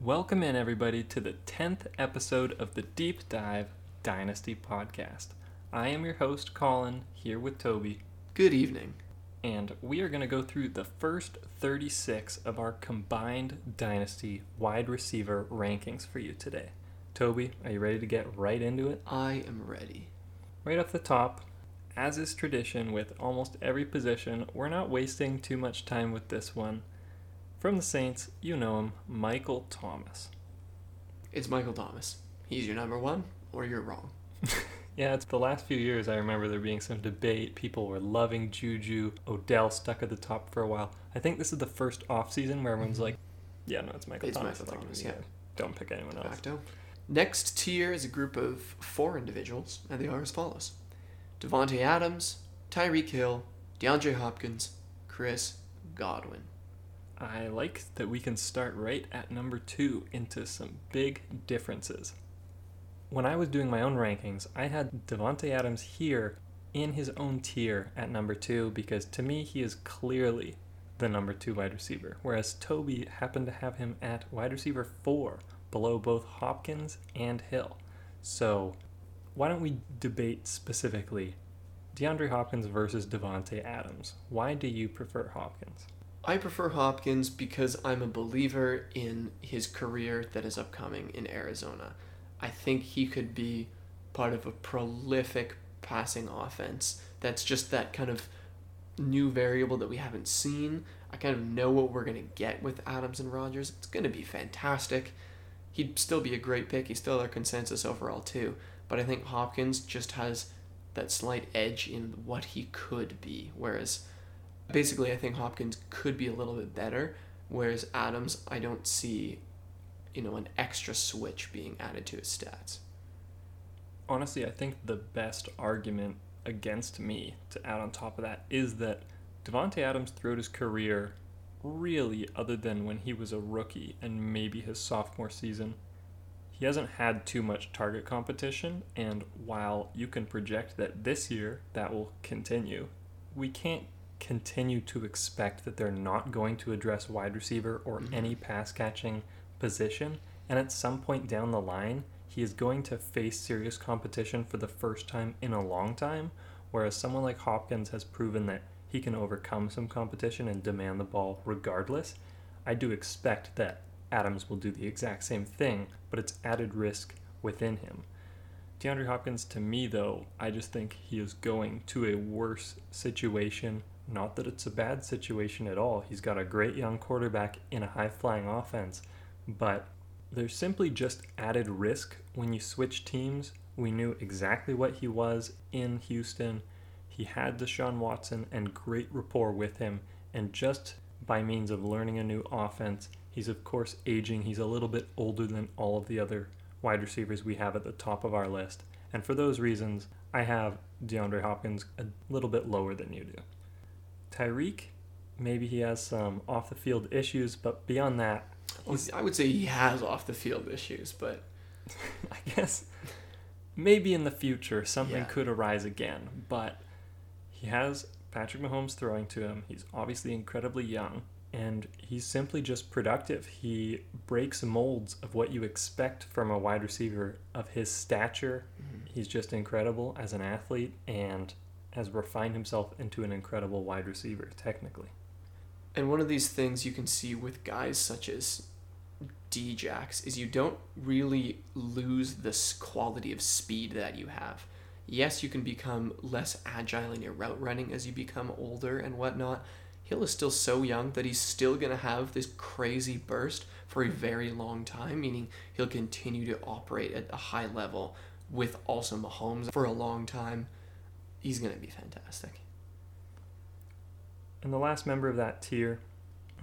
Welcome in, everybody, to the 10th episode of the Deep Dive Dynasty podcast. I am your host, Colin, here with Toby, Good evening. and we are going to go through the first 36 of our combined Dynasty wide receiver rankings for you today. Toby, are you ready to get right into it? I am ready. Right off the top, as is tradition with almost every position, we're not wasting too much time with this one. From the Saints, you know him, Michael Thomas. It's Michael Thomas. He's your number one, or you're wrong. Yeah, it's the last few years I remember there being some debate. People were loving Juju. Odell stuck at the top for a while. I think this is the first offseason where everyone's mm-hmm. like, yeah, no, it's Michael Thomas. It's Thomas. Michael Thomas, yeah. Don't pick anyone else. Facto. Next tier is a group of four individuals, and they are as follows Davante Adams, Tyreek Hill, DeAndre Hopkins, Chris Godwin. I like that we can start right at number two into some big differences. When I was doing my own rankings, I had Davante Adams here in his own tier at number two because to me he is clearly the number two wide receiver, whereas Toby happened to have him at wide receiver four, below both Hopkins and Hill. So why don't we debate specifically DeAndre Hopkins versus Davante Adams? Why do you prefer Hopkins? I prefer Hopkins because I'm a believer in his career that is upcoming in Arizona. I think he could be part of a prolific passing offense that's just that kind of new variable that we haven't seen. I kind of know what we're going to get with Adams and Rodgers. It's going to be fantastic. He'd still be a great pick. He's still our consensus overall, too. But I think Hopkins just has that slight edge in what he could be. Whereas basically, I think Hopkins could be a little bit better, whereas Adams, I don't see, you know, an extra switch being added to his stats. honestly, I think the best argument against me to add on top of that is that Davante Adams throughout his career, really, other than when he was a rookie and maybe his sophomore season, he hasn't had too much target competition. And while you can project that this year that will continue, we can't continue to expect that they're not going to address wide receiver or Mhm. any pass catching position. And at some point down the line, he is going to face serious competition for the first time in a long time. Whereas someone like Hopkins has proven that he can overcome some competition and demand the ball regardless. I do expect that Adams will do the exact same thing, but it's added risk within him. DeAndre Hopkins, to me, though, I just think he is going to a worse situation. Not that it's a bad situation at all. He's got a great young quarterback in a high flying offense, but there's simply just added risk when you switch teams. We knew exactly what he was in Houston. He had Deshaun Watson and great rapport with him, and just by means of learning a new offense, he's of course aging. He's a little bit older than all of the other wide receivers we have at the top of our list. And for those reasons, I have DeAndre Hopkins a little bit lower than you do. Tyreek, maybe he has some off the field issues, but beyond that, he's, I would say he has off the field issues, but I guess maybe in the future something Yeah. could arise again. But he has Patrick Mahomes throwing to him. He's obviously incredibly young, and he's simply just productive. He breaks molds of what you expect from a wide receiver of his stature. Mm-hmm. He's just incredible as an athlete and has refined himself into an incredible wide receiver, technically. And one of these things you can see with guys such as Djax is you don't really lose this quality of speed that you have. Yes, you can become less agile in your route running as you become older and whatnot. Hill is still so young that he's still going to have this crazy burst for a very long time, meaning he'll continue to operate at a high level with also Mahomes for a long time. He's going to be fantastic. And the last member of that tier,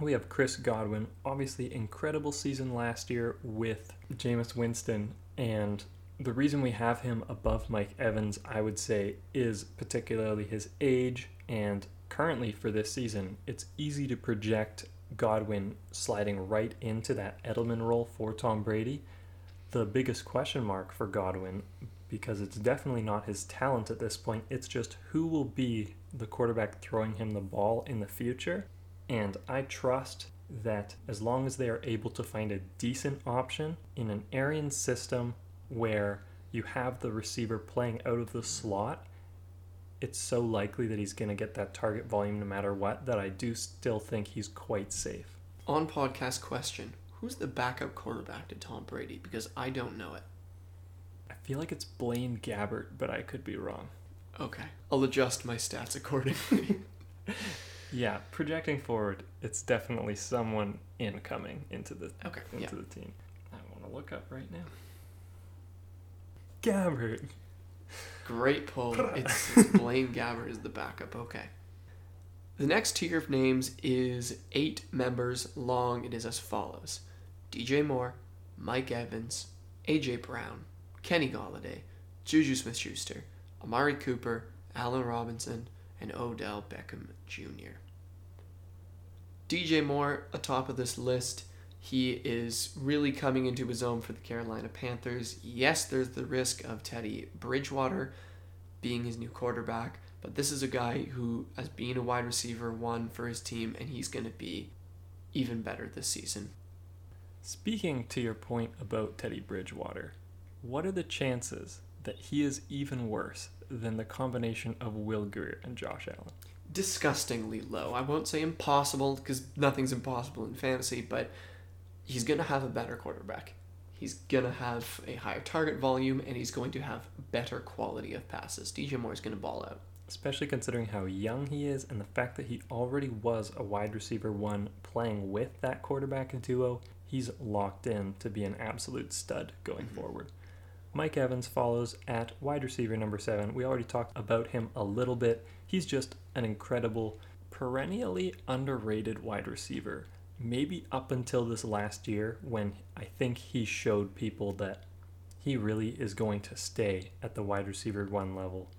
we have Chris Godwin. Obviously, incredible season last year with Jameis Winston. And the reason we have him above Mike Evans, I would say, is particularly his age. And currently for this season, it's easy to project Godwin sliding right into that Edelman role for Tom Brady. The biggest question mark for Godwin because it's definitely not his talent at this point. It's just who will be the quarterback throwing him the ball in the future. And I trust that as long as they are able to find a decent option in an Arian system where you have the receiver playing out of the slot, it's so likely that he's going to get that target volume no matter what that I do still think he's quite safe. On podcast question, who's the backup quarterback to Tom Brady? Because I don't know it. I feel like it's Blaine Gabbert, but I could be wrong. Okay. I'll adjust my stats accordingly. Yeah, projecting forward, it's definitely someone incoming into the okay. into Yeah. the team. I want to look up right now. Gabbert. Great pull. It's, it's Blaine Gabbert is the backup. Okay. The next tier of names is eight members long. It is as follows DJ Moore, Mike Evans, AJ Brown, Kenny Golladay, Juju Smith Schuster, Amari Cooper, Allen Robinson, and Odell Beckham Jr. DJ Moore, atop of this list, he is really coming into his own for the Carolina Panthers. Yes, there's the risk of Teddy Bridgewater being his new quarterback, but this is a guy who has been a wide receiver one for his team, and he's going to be even better this season. Speaking to your point about Teddy Bridgewater, what are the chances that he is even worse than the combination of Will Grier and Josh Allen? Disgustingly low. I won't say impossible because nothing's impossible in fantasy, but he's going to have a better quarterback. He's going to have a higher target volume and he's going to have better quality of passes. DJ Moore is going to ball out. Especially considering how young he is and the fact that he already was a wide receiver one playing with that quarterback duo, he's locked in to be an absolute stud going Mhm. forward. Mike Evans follows at wide receiver number seven. We already talked about him a little bit. He's just an incredible, perennially underrated wide receiver. Maybe up until this last year when I think he showed people that he really is going to stay at the wide receiver one level,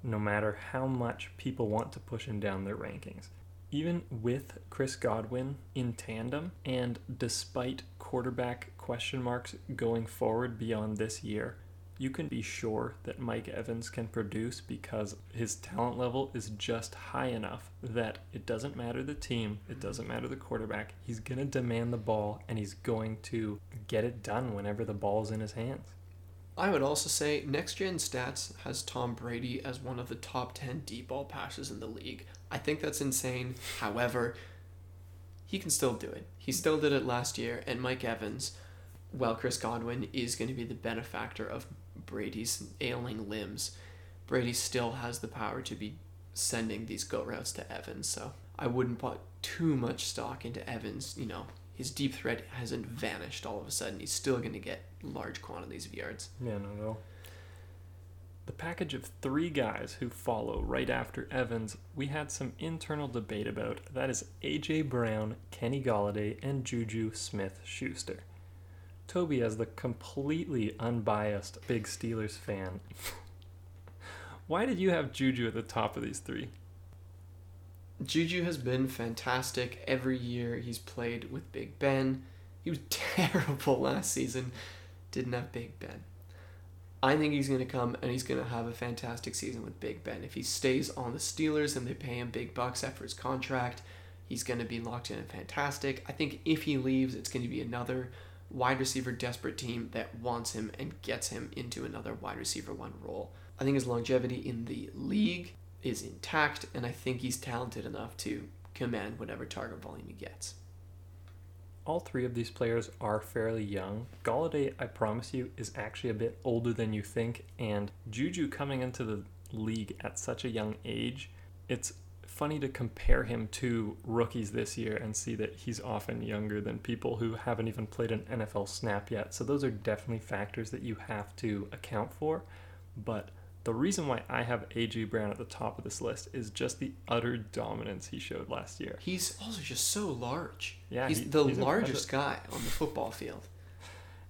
no matter how much people want to push him down their rankings. Even with Chris Godwin in tandem, and despite quarterback question marks going forward beyond this year, you can be sure that Mike Evans can produce because his talent level is just high enough that it doesn't matter the team, it doesn't matter the quarterback. He's going to demand the ball and he's going to get it done whenever the ball's in his hands. I would also say Next Gen Stats has Tom Brady as one of the top 10 deep ball passes in the league. I think that's insane. However, he can still do it. He still did it last year, and Mike Evans, well, Chris Godwin is going to be the benefactor of Brady's ailing limbs. Brady still has the power to be sending these go routes to Evans, so I wouldn't put too much stock into Evans. You know, his deep threat hasn't vanished all of a sudden. He's still going to get large quantities of yards. Yeah, no, no. The package of three guys who follow right after Evans, we had some internal debate about. That is AJ Brown, Kenny Golladay, and Juju Smith Schuster. Toby, as the completely unbiased big Steelers fan, why did you have Juju at the top of these three? Juju has been fantastic every year he's played with Big Ben. He was terrible last season, didn't have Big Ben. I think he's going to come and he's going to have a fantastic season with Big Ben. If he stays on the Steelers and they pay him big bucks after his contract, he's going to be locked in and fantastic. I think if he leaves, it's going to be another wide receiver desperate team that wants him and gets him into another wide receiver one role. I think his longevity in the league is intact, and I think he's talented enough to command whatever target volume he gets. All three of these players are fairly young. Golladay, I promise you, is actually a bit older than you think, and Juju coming into the league at such a young age, it's funny to compare him to rookies this year and see that he's often younger than people who haven't even played an NFL snap yet. So those are definitely factors that you have to account for. But the reason why I have AJ Brown at the top of this list is just the utter dominance he showed last year. He's also just so large. Yeah, he's he- the he's largest guy on the football field.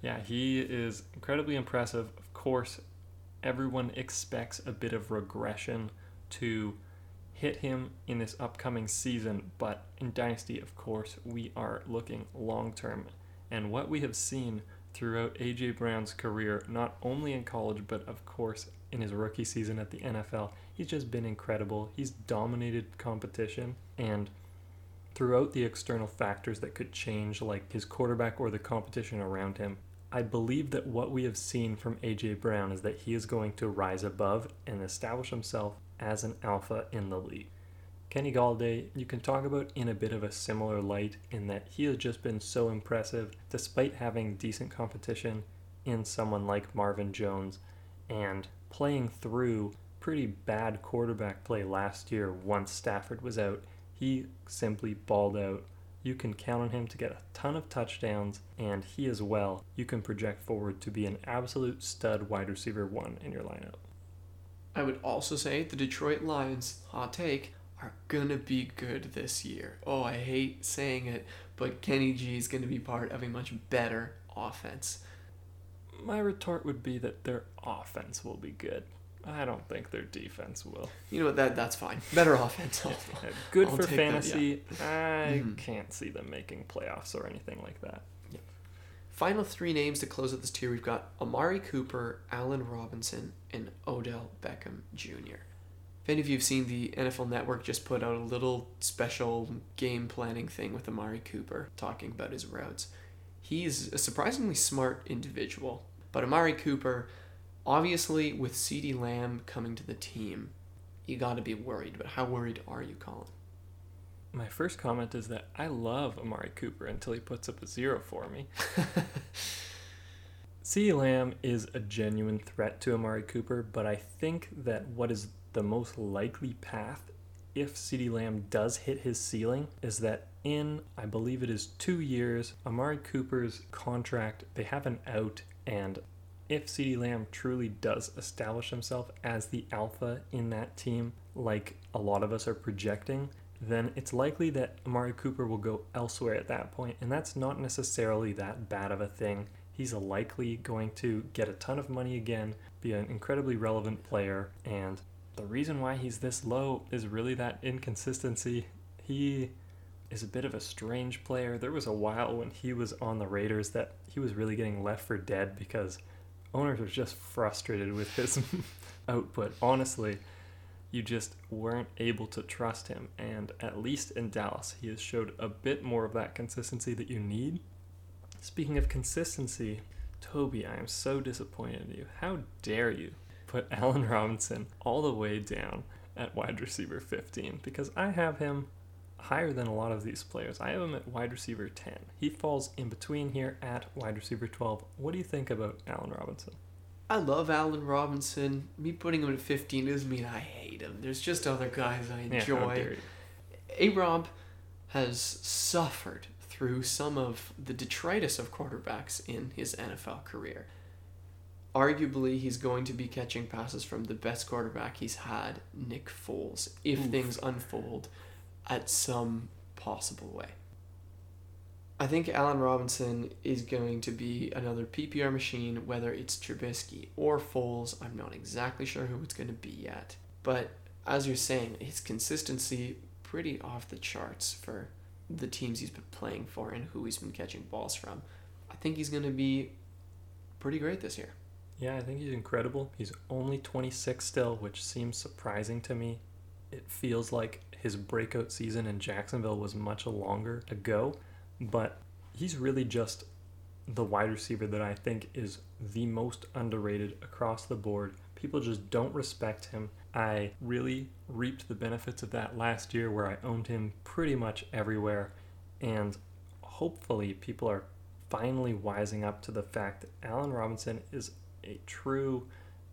Yeah, he is incredibly impressive. Of course, everyone expects a bit of regression to hit him in this upcoming season, but in Dynasty, of course, we are looking long term. And what we have seen throughout AJ Brown's career, not only in college, but of course in his rookie season at the NFL, he's just been incredible. He's dominated competition, and throughout the external factors that could change, like his quarterback or the competition around him, I believe that what we have seen from A.J. Brown is that he is going to rise above and establish himself as an alpha in the league. Kenny Golladay, you can talk about in a bit of a similar light in that he has just been so impressive despite having decent competition in someone like Marvin Jones and playing through pretty bad quarterback play last year once Stafford was out. He simply balled out. You can count on him to get a ton of touchdowns, and he as well, you can project forward to be an absolute stud wide receiver one in your lineup. I would also say the Detroit Lions, hot take, are gonna be good this year. Oh, I hate saying it, but Kenny G is gonna be part of a much better offense. My retort would be that their offense will be good. I don't think their defense will. You know what? That that's fine. Better offense. Yeah, good I'll for take that, fantasy. I Mhm. can't see them making playoffs or anything like that. Final three names to close out this tier. We've got Amari Cooper, Allen Robinson, and Odell Beckham Jr. If any of you have seen the NFL Network, just put out a little special game planning thing with Amari Cooper, talking about his routes. He's a surprisingly smart individual, but Amari Cooper, obviously, with CeeDee Lamb coming to the team, you got to be worried. But how worried are you, Colin? My first comment is that I love Amari Cooper until he puts up a zero for me. CeeDee Lamb is a genuine threat to Amari Cooper, but I think that what is the most likely path if CeeDee Lamb does hit his ceiling is that in, I believe it is two years, Amari Cooper's contract, they have an out, and if CeeDee Lamb truly does establish himself as the alpha in that team, like a lot of us are projecting, then it's likely that Amari Cooper will go elsewhere at that point, and that's not necessarily that bad of a thing. He's likely going to get a ton of money again, be an incredibly relevant player, and the reason why he's this low is really that inconsistency. He is a bit of a strange player. There was a while when he was on the Raiders that he was really getting left for dead because owners were just frustrated with his output. Honestly, you just weren't able to trust him. And at least in Dallas, he has showed a bit more of that consistency that you need. Speaking of consistency, Toby, I am so disappointed in you. How dare you put Allen Robinson all the way down at wide receiver 15? Because I have him higher than a lot of these players. I have him at wide receiver 10. He falls in between here at wide receiver 12. What do you think about Allen Robinson? I love Allen Robinson. Me putting him at 15 doesn't mean I hate him. There's just other guys I enjoy. A Rob has suffered through some of the detritus of quarterbacks in his NFL career. Arguably, he's going to be catching passes from the best quarterback he's had, Nick Foles, if Oof. things unfold at some possible way. I think Allen Robinson is going to be another PPR machine, whether it's Trubisky or Foles. I'm not exactly sure who it's going to be yet. But as you're saying, his consistency pretty off the charts for the teams he's been playing for and who he's been catching balls from. I think he's going to be pretty great this year. Yeah, I think he's incredible. He's only 26 still, which seems surprising to me. It feels like his breakout season in Jacksonville was much longer ago, but he's really just the wide receiver that I think is the most underrated across the board. People just don't respect him. I really reaped the benefits of that last year where I owned him pretty much everywhere, and hopefully, people are finally wising up to the fact that Allen Robinson is a true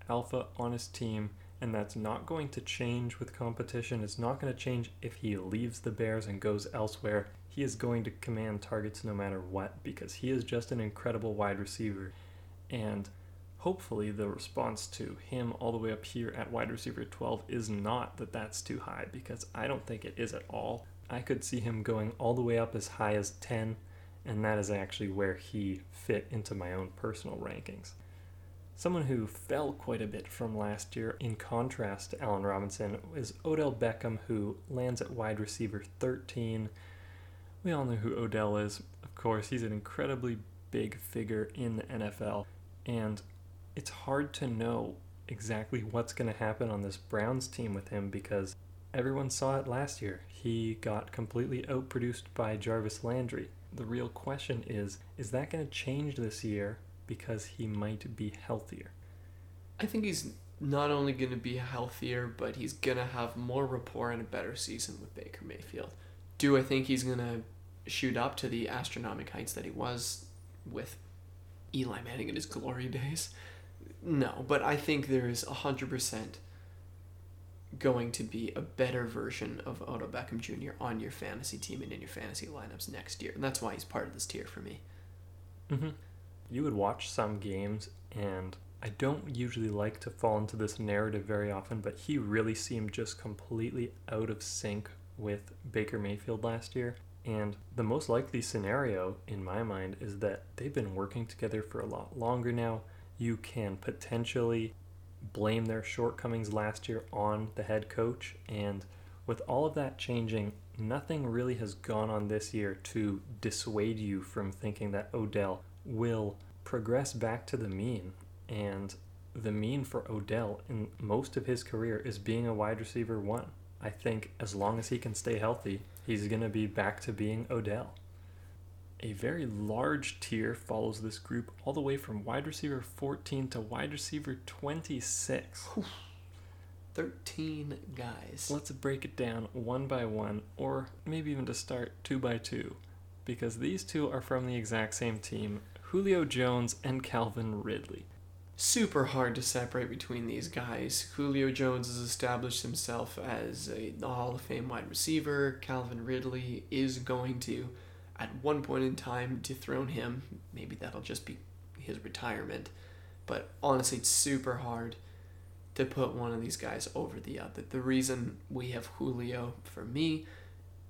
alpha on his team, and that's not going to change with competition. It's not going to change if he leaves the Bears and goes elsewhere. He is going to command targets no matter what because he is just an incredible wide receiver. And hopefully, the response to him all the way up here at wide receiver 12 is not that that's too high because I don't think it is at all. I could see him going all the way up as high as 10, and that is actually where he fit into my own personal rankings. Someone who fell quite a bit from last year, in contrast to Allen Robinson, is Odell Beckham, who lands at wide receiver 13. We all know who Odell is. Of course, he's an incredibly big figure in the NFL, and it's hard to know exactly what's going to happen on this Browns team with him because everyone saw it last year. He got completely outproduced by Jarvis Landry. The real question is is that going to change this year because he might be healthier? I think he's not only going to be healthier, but he's going to have more rapport and a better season with Baker Mayfield. Do I think he's going to shoot up to the astronomical heights that he was with Eli Manning in his glory days? No, but I think there is a 100% going to be a better version of Odell Beckham Jr. on your fantasy team and in your fantasy lineups next year. And that's why he's part of this tier for me. Mm-hmm. You would watch some games, and I don't usually like to fall into this narrative very often, but he really seemed just completely out of sync with Baker Mayfield last year. And the most likely scenario in my mind is that they've been working together for a lot longer now. You can potentially blame their shortcomings last year on the head coach. And with all of that changing, nothing really has gone on this year to dissuade you from thinking that Odell will progress back to the mean. And the mean for Odell in most of his career is being a wide receiver one. I think as long as he can stay healthy, he's going to be back to being Odell. A very large tier follows this group all the way from wide receiver 14 to wide receiver 26. 13 guys. Let's break it down one by one, or maybe even to start two by two, because these two are from the exact same team Julio Jones and Calvin Ridley. Super hard to separate between these guys. Julio Jones has established himself as a Hall of Fame wide receiver. Calvin Ridley is going to at one point in time dethrone him. Maybe that'll just be his retirement. But honestly, it's super hard to put one of these guys over the other. The reason we have Julio for me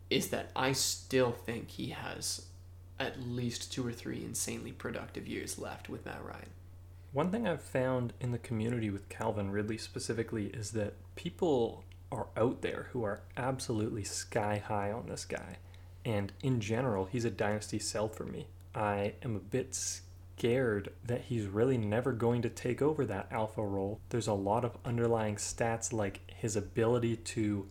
is that I still think he has at least two or three insanely productive years left with Matt Ryan. One thing I've found in the community with Calvin Ridley specifically is that people are out there who are absolutely sky high on this guy. And in general, he's a dynasty sell for me. I am a bit scared that he's really never going to take over that alpha role. There's a lot of underlying stats like his ability to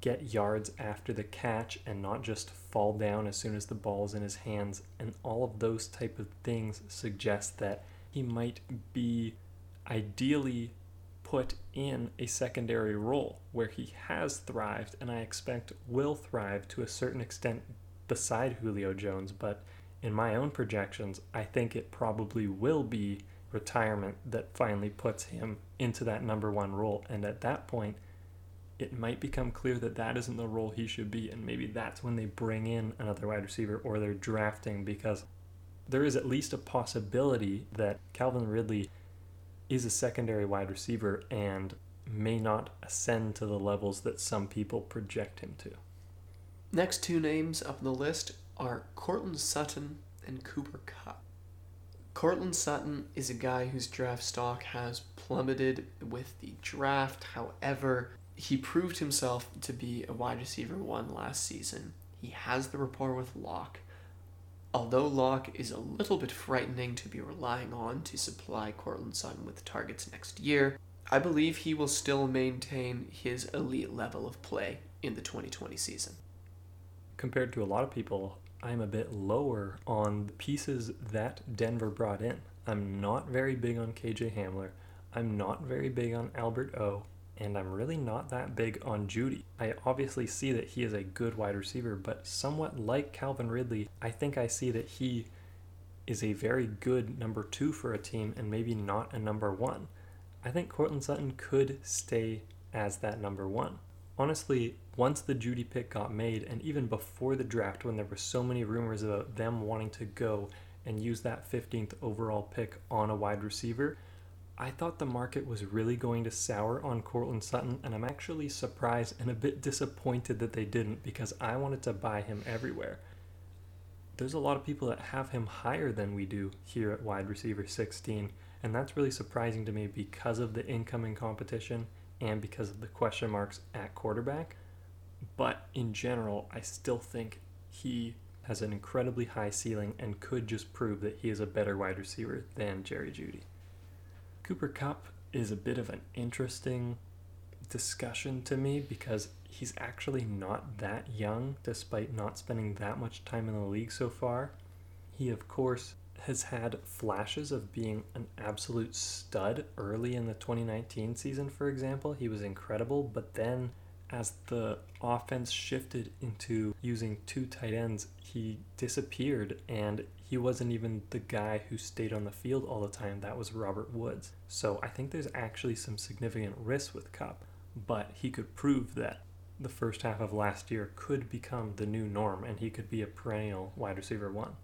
get yards after the catch and not just fall down as soon as the ball's in his hands and all of those type of things suggest that he might be ideally put in a secondary role where he has thrived and I expect will thrive to a certain extent beside Julio Jones. But in my own projections, I think it probably will be retirement that finally puts him into that number one role. And at that point, it might become clear that that isn't the role he should be. And maybe that's when they bring in another wide receiver or they're drafting because there is at least a possibility that Calvin Ridley is a secondary wide receiver and may not ascend to the levels that some people project him to. Next two names up the list are Courtland Sutton and Cooper Kupp. Courtland Sutton is a guy whose draft stock has plummeted with the draft. However, he proved himself to be a wide receiver one last season. He has the rapport with Lock. Although Lock is a little bit frightening to be relying on to supply Courtland Sutton with targets next year, I believe he will still maintain his elite level of play in the 2020 season. Compared to a lot of people, I'm a bit lower on the pieces that Denver brought in. I'm not very big on KJ Hamler. I'm not very big on Albert O and I'm really not that big on Jeudy. I obviously see that he is a good wide receiver, but somewhat like Calvin Ridley, I think I see that he is a very good number two for a team and maybe not a number one. I think Courtland Sutton could stay as that number one. Honestly, once the Jeudy pick got made, and even before the draft, when there were so many rumors about them wanting to go and use that 15th overall pick on a wide receiver, I thought the market was really going to sour on Courtland Sutton, and I'm actually surprised and a bit disappointed that they didn't because I wanted to buy him everywhere. There's a lot of people that have him higher than we do here at wide receiver 16, and that's really surprising to me because of the incoming competition and because of the question marks at quarterback. But in general, I still think he has an incredibly high ceiling and could just prove that he is a better wide receiver than Jerry Jeudy. Cooper Kupp is a bit of an interesting discussion to me because he's actually not that young despite not spending that much time in the league so far. He, of course, has had flashes of being an absolute stud early in the 2019 season, for example. He was incredible, but then as the offense shifted into using two tight ends, he disappeared and he wasn't even the guy who stayed on the field all the time. That was Robert Woods. So I think there's actually some significant risk with Kupp, but he could prove that the first half of last year could become the new norm and he could be a perennial wide receiver one.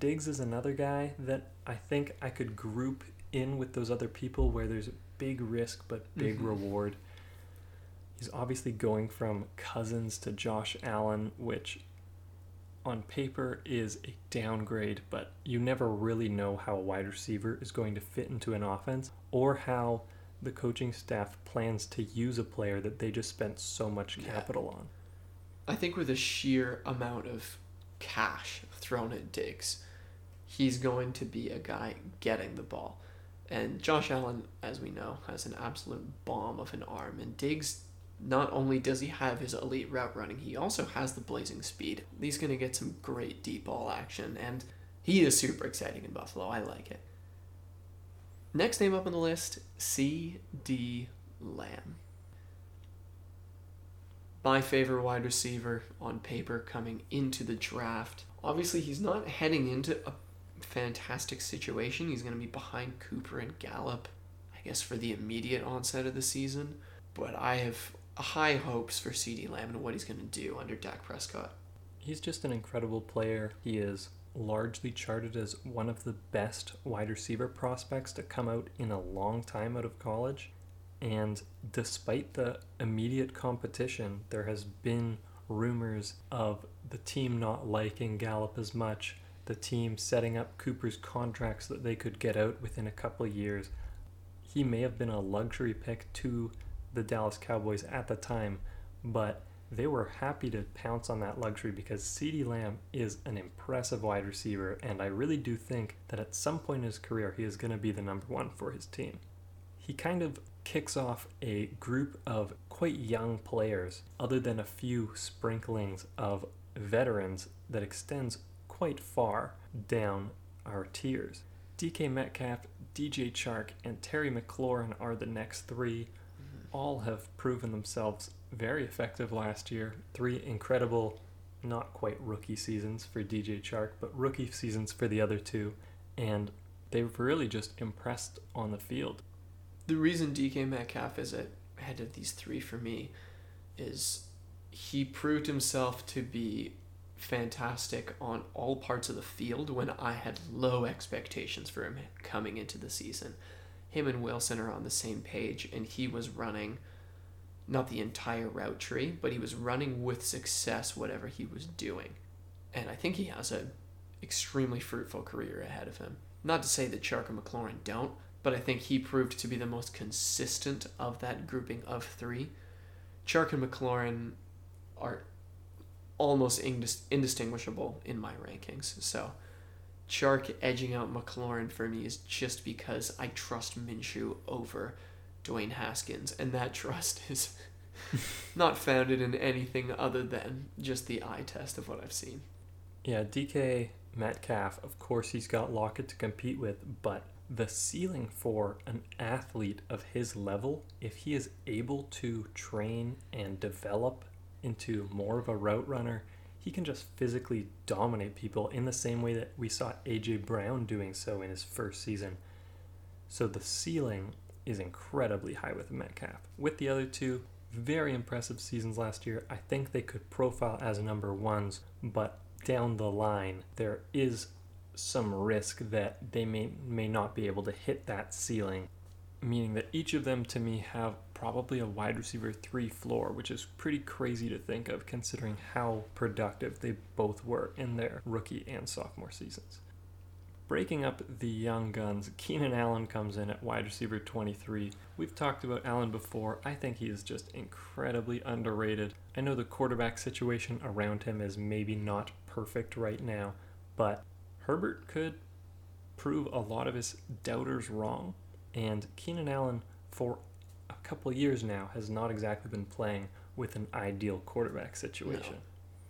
Diggs is another guy that I think I could group in with those other people where there's a big risk but big mm-hmm. reward. He's obviously going from Cousins to Josh Allen, which on paper is a downgrade, but you never really know how a wide receiver is going to fit into an offense or how the coaching staff plans to use a player that they just spent so much capital yeah. on. I think with the sheer amount of cash thrown at Diggs, he's going to be a guy getting the ball. And Josh Allen, as we know, has an absolute bomb of an arm. And Diggs, not only does he have his elite route running, he also has the blazing speed. He's going to get some great deep ball action. And he is super exciting in Buffalo. I like it. Next name up on the list CeeDee Lamb. My favorite wide receiver on paper coming into the draft. Obviously, he's not heading into a fantastic situation. He's going to be behind Cooper and Gallup, I guess, for the immediate onset of the season. But I have high hopes for CeeDee Lamb and what he's going to do under Dak Prescott. He's just an incredible player. He is largely charted as one of the best wide receiver prospects to come out in a long time out of college. And despite the immediate competition, there has been rumors of the team not liking Gallup as much, the team setting up Cooper's contract so that they could get out within a couple years. He may have been a luxury pick to the Dallas Cowboys at the time, but they were happy to pounce on that luxury because CeeDee Lamb is an impressive wide receiver, and I really do think that at some point in his career he is going to be the number one for his team. He kind of kicks off a group of quite young players, other than a few sprinklings of veterans that extends quite far down our tiers. DK Metcalf, DJ Chark, and Terry McLaurin are the next three. All have proven themselves very effective last year. Three incredible, not quite rookie seasons for DJ Chark, but rookie seasons for the other two. And they've really just impressed on the field. The reason DK Metcalf is ahead of these three for me is he proved himself to be fantastic on all parts of the field when I had low expectations for him coming into the season. Him and Wilson are on the same page, and he was running not the entire route tree, but he was running with success whatever he was doing. And I think he has a extremely fruitful career ahead of him. Not to say that Chark and McLaurin don't, but I think he proved to be the most consistent of that grouping of three. Chark and McLaurin are almost indis- indistinguishable in my rankings. So Chark edging out McLaurin for me is just because I trust Minshew over Dwayne Haskins, and that trust is not founded in anything other than just the eye test of what I've seen. Yeah, DK Metcalf, of course, he's got Lockett to compete with, but the ceiling for an athlete of his level, if he is able to train and develop into more of a route runner, he can just physically dominate people in the same way that we saw AJ Brown doing so in his first season. So the ceiling is incredibly high with Metcalf. With the other two, very impressive seasons last year. I think they could profile as number ones, but down the line, there is some risk that they may may not be able to hit that ceiling, meaning that each of them to me have probably a wide receiver three floor, which is pretty crazy to think of considering how productive they both were in their rookie and sophomore seasons. Breaking up the young guns, Keenan Allen comes in at wide receiver 23. We've talked about Allen before. I think he is just incredibly underrated. I know the quarterback situation around him is maybe not perfect right now, but Herbert could prove a lot of his doubters wrong. And Keenan Allen, for couple years now has not exactly been playing with an ideal quarterback situation.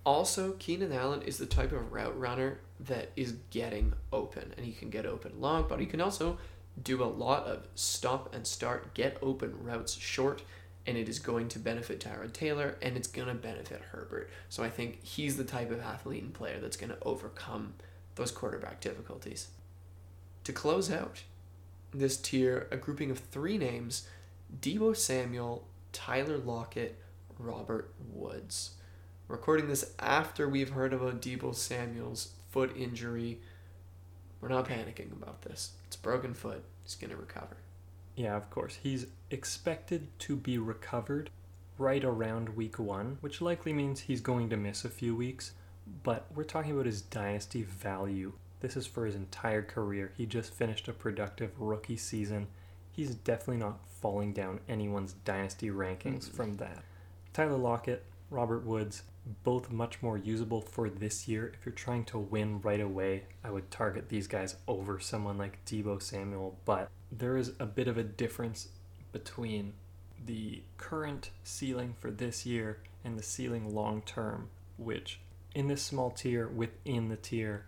Also, Keenan Allen is the type of route runner that is getting open, and he can get open long, but he can also do a lot of stop and start, get open routes short, and it is going to benefit Tyrod Taylor and it's going to benefit Herbert. So I think he's the type of athlete and player that's going to overcome those quarterback difficulties. To close out this tier, a grouping of three names Deebo Samuel, Tyler Lockett, Robert Woods. Recording this after we've heard about Deebo Samuel's foot injury. We're not panicking about this. It's broken foot. He's going to recover. Yeah, of course. He's expected to be recovered right around week one, which likely means he's going to miss a few weeks. But we're talking about his dynasty value. This is for his entire career. He just finished a productive rookie season. He's definitely not falling down anyone's dynasty rankings Mhm. from that. Tyler Lockett, Robert Woods, both much more usable for this year. If you're trying to win right away, I would target these guys over someone like Deebo Samuel, but there is a bit of a difference between the current ceiling for this year and the ceiling long term, which in this small tier within the tier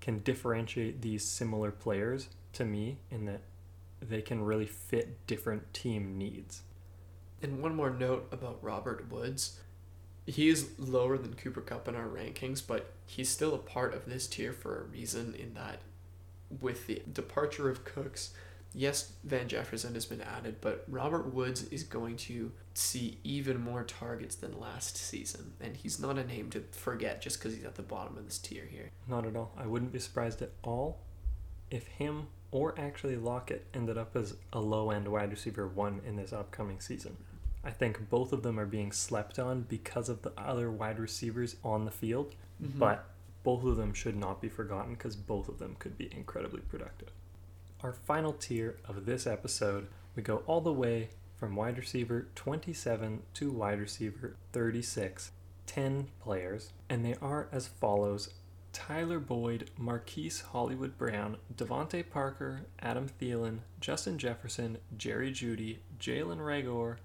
can differentiate these similar players to me in that they can really fit different team needs. And one more note about Robert Woods. He is lower than Cooper Kupp in our rankings, but he's still a part of this tier for a reason in that with the departure of Cooks, yes, Van Jefferson has been added, but Robert Woods is going to see even more targets than last season. And he's not a name to forget just because he's at the bottom of this tier here. Not at all. I wouldn't be surprised at all if him or actually Lockett ended up as a low end wide receiver one in this upcoming season. I think both of them are being slept on because of the other wide receivers on the field, mm-hmm. but both of them should not be forgotten because both of them could be incredibly productive. Our final tier of this episode, we go all the way from wide receiver 27 to wide receiver 36, 10 players, and they are as follows Tyler Boyd, Marquise Hollywood Brown, DeVante Parker, Adam Thielen, Justin Jefferson, Jerry Jeudy, Jalen Reagor,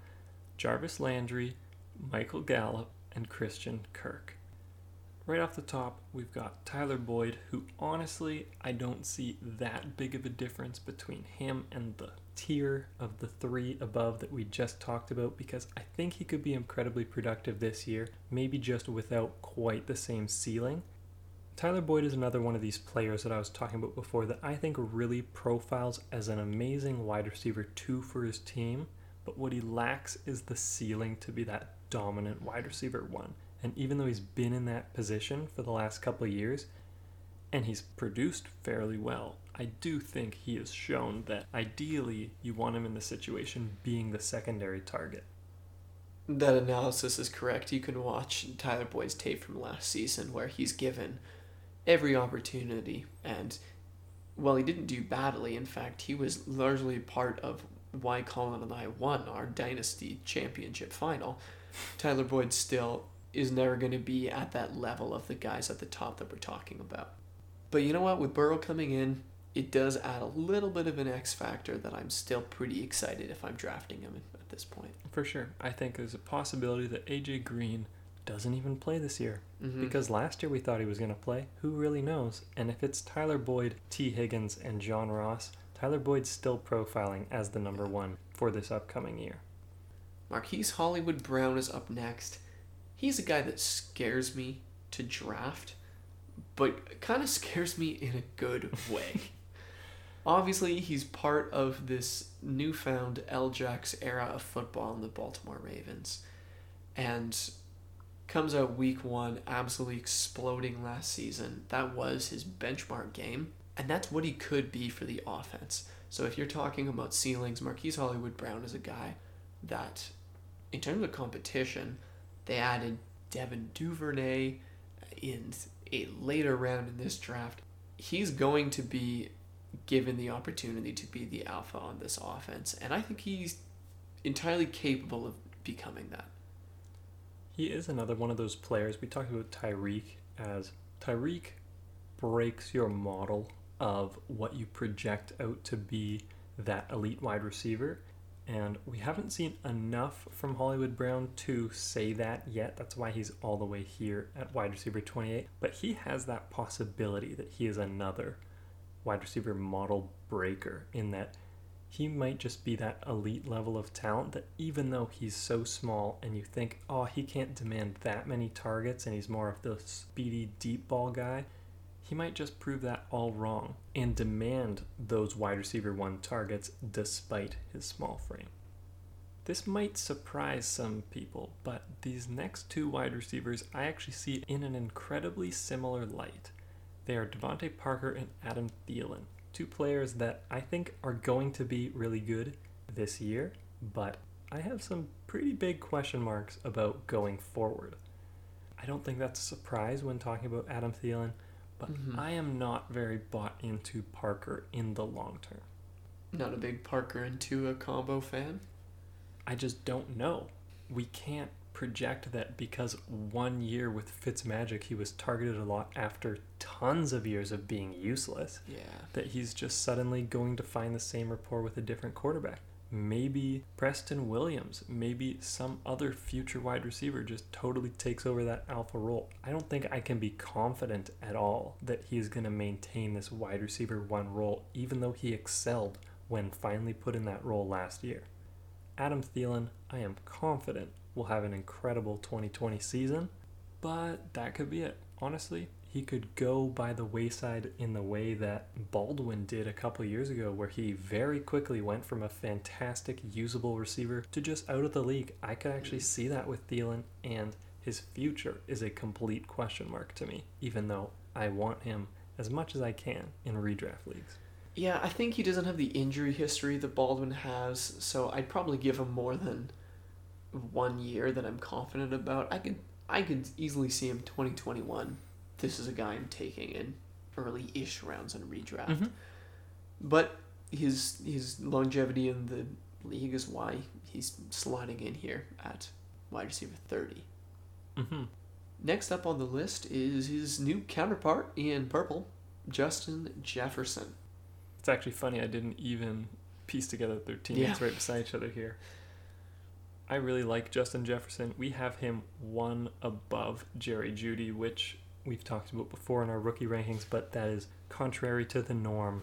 Jarvis Landry, Michael Gallup, and Christian Kirk. Right off the top, we've got Tyler Boyd, who honestly, I don't see that big of a difference between him and the tier of the three above that we just talked about because I think he could be incredibly productive this year, maybe just without quite the same ceiling. Tyler Boyd is another one of these players that I was talking about before that I think really profiles as an amazing wide receiver two for his team, but what he lacks is the ceiling to be that dominant wide receiver one. And even though he's been in that position for the last couple of years, and he's produced fairly well, I do think he has shown that ideally you want him in the situation being the secondary target. That analysis is correct. You can watch Tyler Boyd's tape from last season where he's given every opportunity and while he didn't do badly, in fact, he was largely part of why Colin and I won our dynasty championship final. Tyler Boyd still is never going to be at that level of the guys at the top that we're talking about. But you know what? With Burrow coming in, it does add a little bit of an X factor that I'm still pretty excited if I'm drafting him at this point. For sure. I think there's a possibility that AJ Green doesn't even play this year. Mhm. Because last year we thought he was going to play. Who really knows? And if it's Tyler Boyd, Tee Higgins, and John Ross, Tyler Boyd's still profiling as the number one for this upcoming year. Marquise Hollywood Brown is up next. He's a guy that scares me to draft, but kind of scares me in a good way. Obviously, he's part of this newfound L-Jax era of football in the Baltimore Ravens. And comes out week one, absolutely exploding last season. That was his benchmark game, and that's what he could be for the offense. So if you're talking about ceilings, Marquise Hollywood Brown is a guy that, in terms of competition, they added Devin Duvernay in a later round in this draft. He's going to be given the opportunity to be the alpha on this offense, and I think he's entirely capable of becoming that. He is another one of those players. We talked about Tyreek as Tyreek breaks your model of what you project out to be that elite wide receiver. And we haven't seen enough from Hollywood Brown to say that yet. That's why he's all the way here at wide receiver 28. But he has that possibility that he is another wide receiver model breaker in that he might just be that elite level of talent that even though he's so small and you think, oh, he can't demand that many targets and he's more of the speedy deep ball guy, he might just prove that all wrong and demand those wide receiver one targets despite his small frame. This might surprise some people, but these next two wide receivers I actually see in an incredibly similar light. They are DeVante Parker and Adam Thielen two players that I think are going to be really good this year, but I have some pretty big question marks about going forward. I don't think that's a surprise when talking about Adam Thielen, but mm-hmm. I am not very bought into Parker in the long term. Not a big Parker and Tua combo fan? I just don't know. We can't project that because one year with Fitzmagic he was targeted a lot after tons of years of being useless. Yeah. That he's just suddenly going to find the same rapport with a different quarterback. Maybe Preston Williams, maybe some other future wide receiver just totally takes over that alpha role. I don't think I can be confident at all that he's going to maintain this wide receiver one role, even though he excelled when finally put in that role last year. Adam Thielen, I am confident will have an incredible 2020 season, but that could be it. Honestly, he could go by the wayside in the way that Baldwin did a couple years ago, where he very quickly went from a fantastic, usable receiver to just out of the league. I could actually see that with Thielen, and his future is a complete question mark to me, even though I want him as much as I can in redraft leagues. Yeah, I think he doesn't have the injury history that Baldwin has, so I'd probably give him more than one year that I'm confident about. I could I could easily see him 2021. This is a guy I'm taking in early-ish rounds in redraft. Mm-hmm. But his his longevity in the league is why he's sliding in here at wide receiver 30. Mm-hmm. Next up on the list is his new counterpart in purple, Justin Jefferson. It's actually funny. I didn't even piece together their teammates yeah. right beside each other here. I really like Justin Jefferson. We have him one above Jerry Jeudy, which we've talked about before in our rookie rankings, but that is contrary to the norm.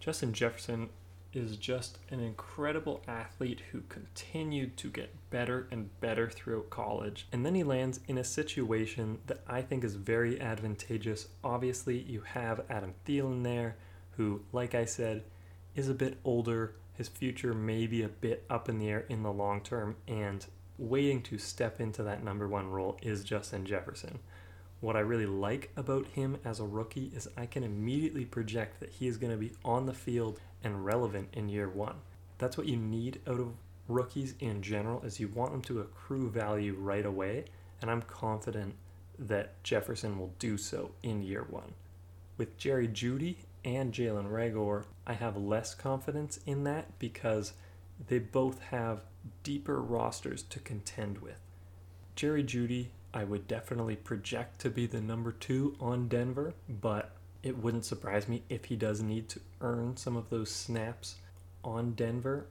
Justin Jefferson is just an incredible athlete who continued to get better and better throughout college. And then he lands in a situation that I think is very advantageous. Obviously, you have Adam Thielen there, who, like I said, is a bit older, his future may be a bit up in the air in the long term, and waiting to step into that number one role is Justin Jefferson. What I really like about him as a rookie is I can immediately project that he is going to be on the field and relevant in year one. That's what you need out of rookies in general is you want them to accrue value right away, and I'm confident that Jefferson will do so in year one. With Jerry Jeudy and Jalen Reagor, I have less confidence in that because they both have deeper rosters to contend with. Jerry Jeudy, I would definitely project to be the number two on Denver, but it wouldn't surprise me if he does need to earn some of those snaps on Denver.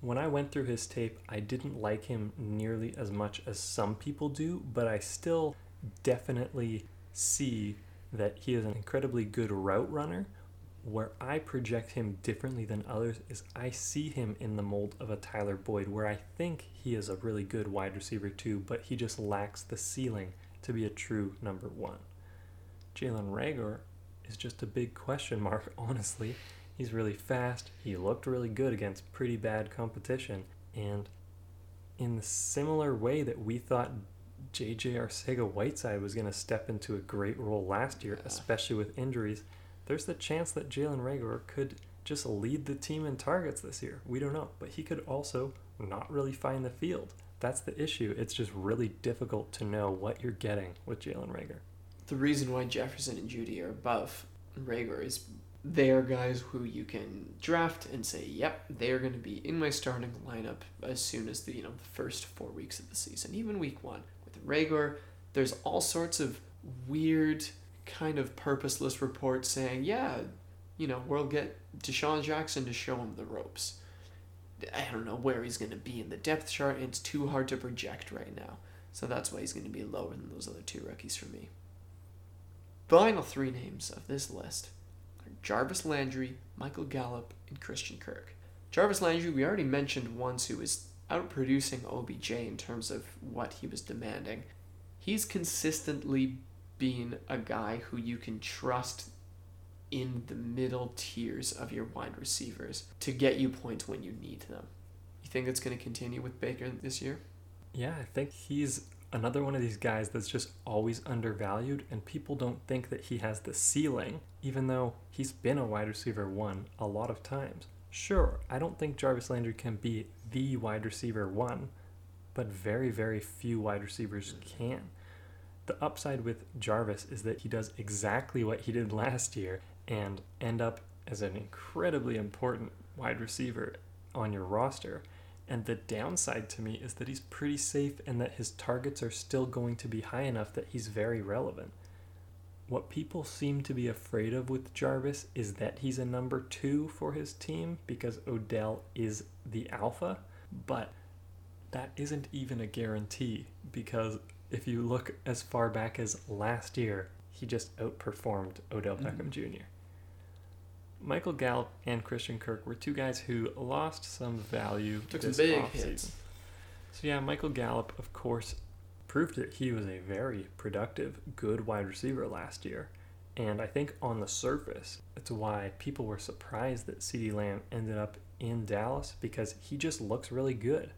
When I went through his tape, I didn't like him nearly as much as some people do, but I still definitely see that he is an incredibly good route runner where I project him differently than others is I see him in the mold of a Tyler Boyd, where I think he is a really good wide receiver too, but he just lacks the ceiling to be a true number one. Jalen Reagor is just a big question mark, honestly. He's really fast, he looked really good against pretty bad competition, and in the similar way that we thought JJ Arcega Whiteside was going to step into a great role last year, especially with injuries there's the chance that Jalen Reagor could just lead the team in targets this year. We don't know. But he could also not really find the field. That's the issue. It's just really difficult to know what you're getting with Jalen Reagor. The reason why Jefferson and Jeudy are above Reagor is they are guys who you can draft and say, yep, they are going to be in my starting lineup as soon as the you know the first four weeks of the season, even week one. With Reagor, there's all sorts of weird kind of purposeless report saying, yeah, you know, we'll get DeSean Jackson to show him the ropes. I don't know where he's going to be in the depth chart. And it's too hard to project right now. So that's why he's going to be lower than those other two rookies for me. Final three names of this list are Jarvis Landry, Michael Gallup, and Christian Kirk. Jarvis Landry, we already mentioned once, who was outproducing OBJ in terms of what he was demanding. He's consistently been a guy who you can trust in the middle tiers of your wide receivers to get you points when you need them. You think it's going to continue with Baker this year? Yeah, I think he's another one of these guys that's just always undervalued, and people don't think that he has the ceiling, even though he's been a wide receiver one a lot of times. Sure, I don't think Jarvis Landry can be the wide receiver one, but very, very few wide receivers can. The upside with Jarvis is that he does exactly what he did last year and end up as an incredibly important wide receiver on your roster. And the downside to me is that he's pretty safe and that his targets are still going to be high enough that he's very relevant. What people seem to be afraid of with Jarvis is that he's a number two for his team because Odell is the alpha, but that isn't even a guarantee because if you look as far back as last year, he just outperformed Odell mm-hmm. Beckham. Jr. Michael Gallup and Christian Kirk were two guys who lost some value. Took some big hits. So yeah, Michael Gallup, of course, proved that he was a very productive, good wide receiver last year. And I think on the surface, it's why people were surprised that CeeDee Lamb ended up in Dallas because he just looks really good.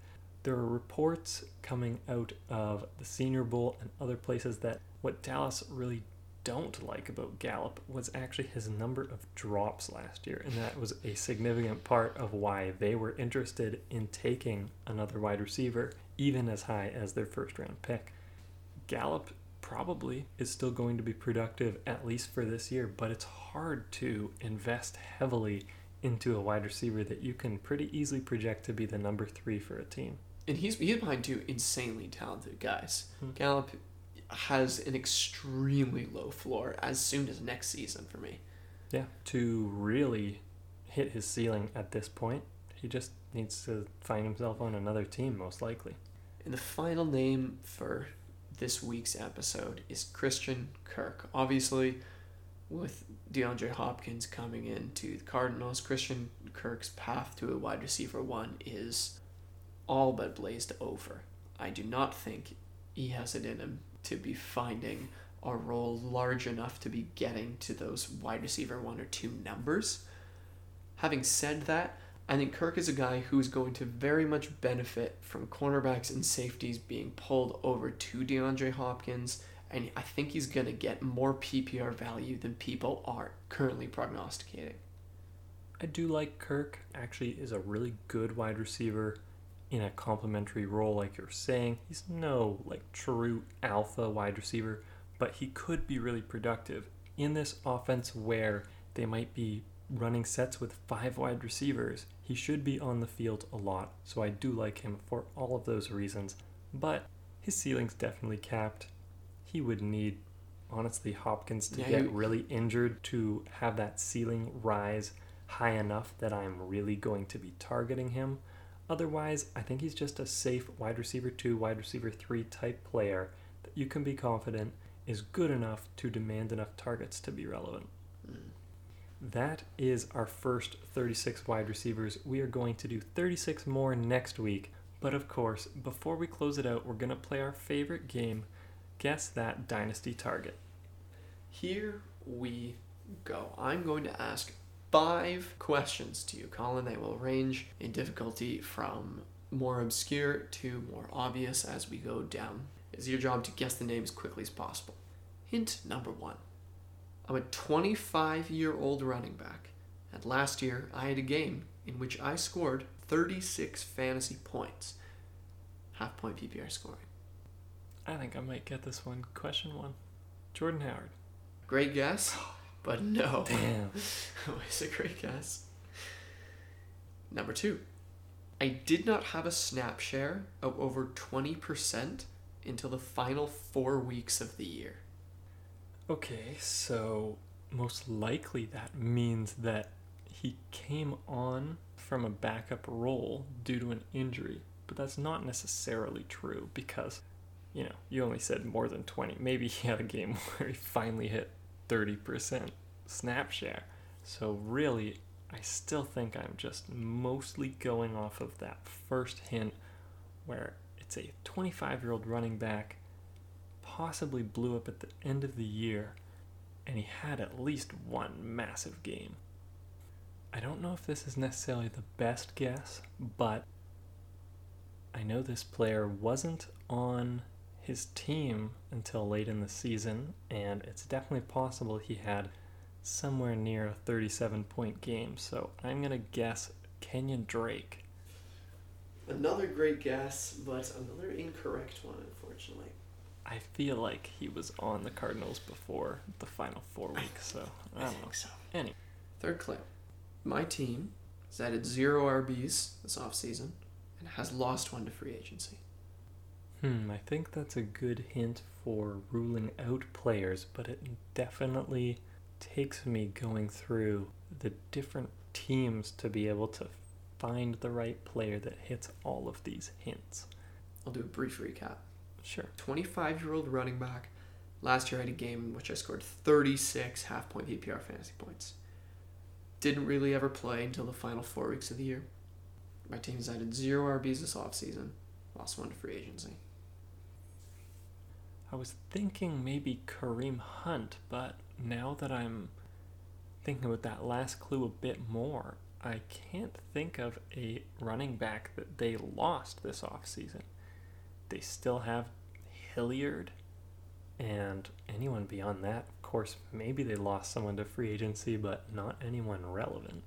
There are reports coming out of the Senior Bowl and other places that what Dallas really don't like about Gallup was actually his number of drops last year, and that was a significant part of why they were interested in taking another wide receiver, even as high as their first round pick. Gallup probably is still going to be productive at least for this year, but it's hard to invest heavily into a wide receiver that you can pretty easily project to be the number three for a team. And he's he's behind two insanely talented guys. Hmm. Gallup has an extremely low floor as soon as next season for me. Yeah, to really hit his ceiling at this point, he just needs to find himself on another team, most likely. And the final name for this week's episode is Christian Kirk. Obviously, with DeAndre Hopkins coming into the Cardinals, Christian Kirk's path to a wide receiver one is all but blazed over. I do not think he has it in him to be finding a role large enough to be getting to those wide receiver one or two numbers. Having said that, I think Kirk is a guy who is going to very much benefit from cornerbacks and safeties being pulled over to DeAndre Hopkins, and I think he's going to get more PPR value than people are currently prognosticating. I do like Kirk. Actually, is a really good wide receiver in a complementary role, like you're saying. He's no like true alpha wide receiver, but he could be really productive in this offense where they might be running sets with five wide receivers. He should be on the field a lot, so I do like him for all of those reasons. But his ceiling's definitely capped. He would need, honestly, Hopkins to yeah, get really injured to have that ceiling rise high enough that I'm really going to be targeting him. Otherwise, I think he's just a safe wide receiver 2, wide receiver 3 type player that you can be confident is good enough to demand enough targets to be relevant. Mm. That is our first 36 wide receivers. We are going to do 36 more next week. But of course, before we close it out, we're going to play our favorite game Guess That Dynasty Target. Here we go. I'm going to ask five questions to you, Colin. They will range in difficulty from more obscure to more obvious as we go down. It's your job to guess the name as quickly as possible. Hint number one I'm a 25 year old running back, and last year I had a game in which I scored 36 fantasy points. Half point PPR scoring. I think I might get this one. Question one Jordan Howard. Great guess. But no. Damn. it's a great guess. Number two, I did not have a snap share of over 20% until the final four weeks of the year. Okay, so most likely that means that he came on from a backup role due to an injury, but that's not necessarily true because, you know, you only said more than 20. Maybe he had a game where he finally hit 30% snap share. So, really, I still think I'm just mostly going off of that first hint where it's a 25 year old running back, possibly blew up at the end of the year, and he had at least one massive game. I don't know if this is necessarily the best guess, but I know this player wasn't on his team until late in the season, and it's definitely possible he had somewhere near a 37 point game. So I'm going to guess Kenyon Drake. Another great guess, but another incorrect one, unfortunately. I feel like he was on the Cardinals before the final four weeks, so I don't know. so. Any. Third clip. My team has added zero RBs this offseason and has lost one to free agency. Hmm, I think that's a good hint for ruling out players, but it definitely takes me going through the different teams to be able to find the right player that hits all of these hints. I'll do a brief recap. Sure. 25 year old running back. Last year I had a game in which I scored 36 half point PPR fantasy points. Didn't really ever play until the final four weeks of the year. My team has added zero RBs this offseason. Lost one to free agency. I was thinking maybe Kareem Hunt, but now that I'm thinking about that last clue a bit more, I can't think of a running back that they lost this offseason. They still have Hilliard and anyone beyond that. Of course, maybe they lost someone to free agency, but not anyone relevant.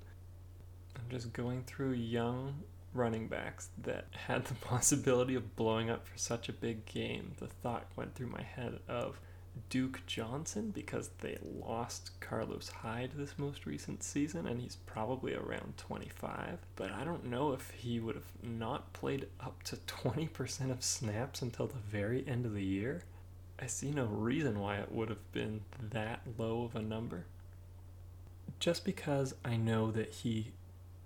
I'm just going through young running backs that had the possibility of blowing up for such a big game. The thought went through my head of Duke Johnson because they lost Carlos Hyde this most recent season and he's probably around 25. But I don't know if he would have not played up to 20% of snaps until the very end of the year. I see no reason why it would have been that low of a number. Just because I know that he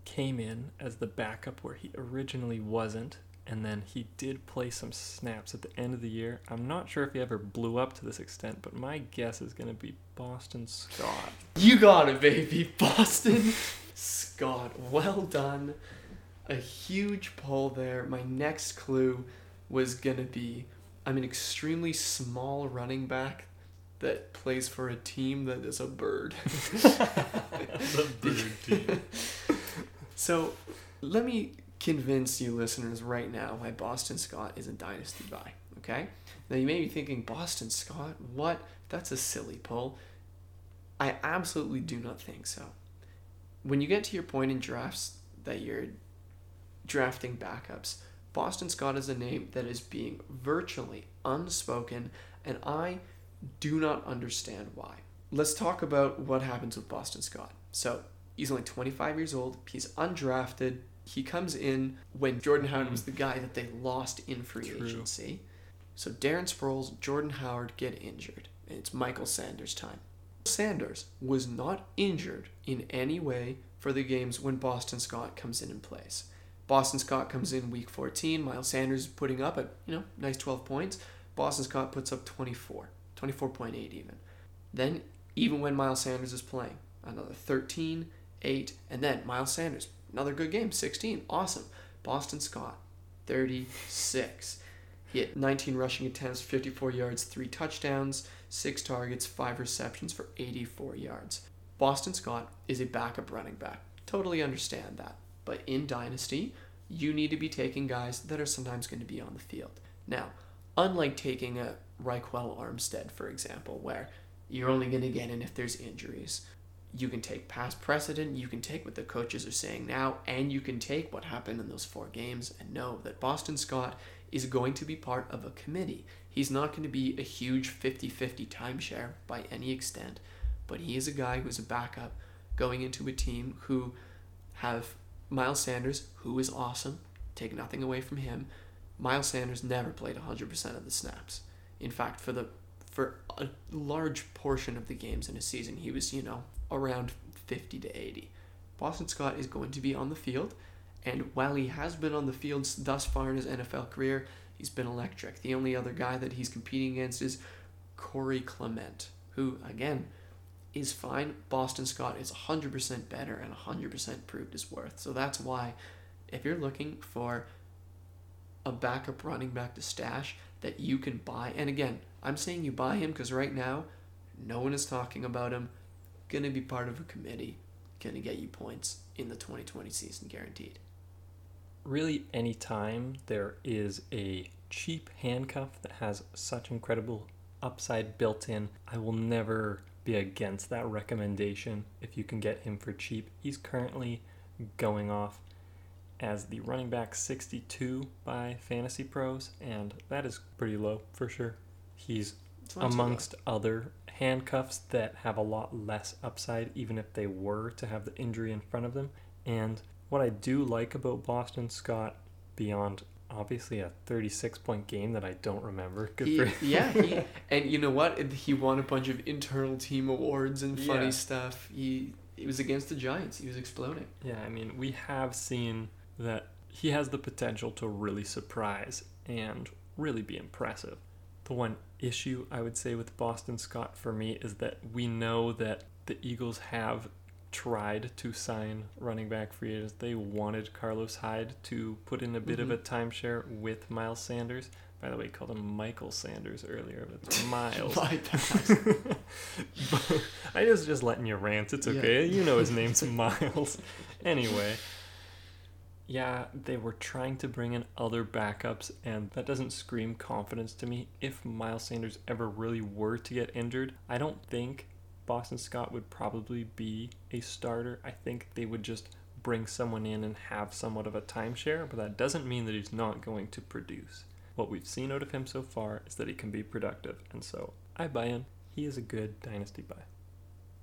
came in as the backup where he originally wasn't and then he did play some snaps at the end of the year. I'm not sure if he ever blew up to this extent, but my guess is going to be Boston Scott. You got it, baby. Boston Scott. Well done. A huge pull there. My next clue was going to be I'm an extremely small running back that plays for a team that is a bird. the bird team. So let me convince you listeners right now why Boston Scott is a dynasty buy. Okay? Now you may be thinking, Boston Scott? What? That's a silly pull. I absolutely do not think so. When you get to your point in drafts that you're drafting backups, Boston Scott is a name that is being virtually unspoken, and I do not understand why. Let's talk about what happens with Boston Scott. So, he's only 25 years old, he's undrafted, he comes in when Jordan Howard was the guy that they lost in free True. agency. So Darren Sproles, Jordan Howard get injured, and it's Michael Sanders' time. Sanders was not injured in any way for the games when Boston Scott comes in and plays. Boston Scott comes in week 14, Miles Sanders is putting up at, you know, nice 12 points. Boston Scott puts up 24, 24.8 even. Then, even when Miles Sanders is playing, another 13, 8, and then Miles Sanders Another good game, 16. Awesome. Boston Scott, 36. He had 19 rushing attempts, 54 yards, 3 touchdowns, 6 targets, 5 receptions for 84 yards. Boston Scott is a backup running back. Totally understand that. But in Dynasty, you need to be taking guys that are sometimes going to be on the field. Now, unlike taking a Ryquell Armstead, for example, where you're only going to get in if there's injuries, you can take past precedent, you can take what the coaches are saying now, and you can take what happened in those four games and know that Boston Scott is going to be part of a committee. He's not going to be a huge 50 50 timeshare by any extent, but he is a guy who's a backup going into a team who have Miles Sanders, who is awesome, take nothing away from him. Miles Sanders never played 100% of the snaps. In fact, for the for a large portion of the games in a season, he was, you know, around 50 to 80. Boston Scott is going to be on the field, and while he has been on the field thus far in his NFL career, he's been electric. The only other guy that he's competing against is Corey Clement, who, again, is fine. Boston Scott is 100% better and 100% proved his worth. So that's why, if you're looking for a backup running back to stash that you can buy, and again, I'm saying you buy him because right now, no one is talking about him. Going to be part of a committee, going to get you points in the 2020 season guaranteed. Really, anytime there is a cheap handcuff that has such incredible upside built in, I will never be against that recommendation if you can get him for cheap. He's currently going off as the running back 62 by Fantasy Pros, and that is pretty low for sure. He's amongst other handcuffs that have a lot less upside, even if they were to have the injury in front of them. And what I do like about Boston Scott, beyond obviously a 36 point game that I don't remember. Good he, for yeah, he, and you know what? He won a bunch of internal team awards and funny yeah. stuff. He it was against the Giants. He was exploding. Yeah, I mean, we have seen that he has the potential to really surprise and really be impressive. The one issue I would say with Boston Scott for me is that we know that the Eagles have tried to sign running back free agents. They wanted Carlos Hyde to put in a bit mm-hmm. of a timeshare with Miles Sanders. By the way, called him Michael Sanders earlier, but it's Miles. Bad. I was just letting you rant. It's okay. Yeah. You know his name's Miles. Anyway, yeah, they were trying to bring in other backups, and that doesn't scream confidence to me. If Miles Sanders ever really were to get injured, I don't think Boston Scott would probably be a starter. I think they would just bring someone in and have somewhat of a timeshare, but that doesn't mean that he's not going to produce. What we've seen out of him so far is that he can be productive, and so I buy in. He is a good dynasty buy.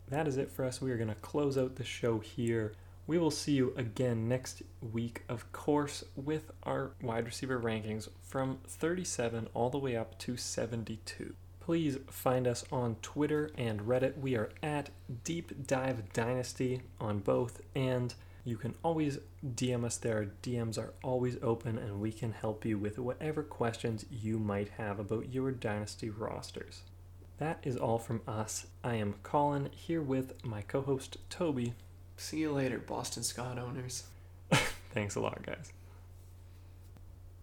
That is it for us. We are going to close out the show here. We will see you again next week, of course, with our wide receiver rankings from 37 all the way up to 72 please find us on Twitter and Reddit. We are at Deep Dive Dynasty on both, and you can always DM us there. DMs are always open, and we can help you with whatever questions you might have about your Dynasty rosters. That is all from us. I am Colin here with my co host Toby. See you later, Boston Scott owners. Thanks a lot, guys.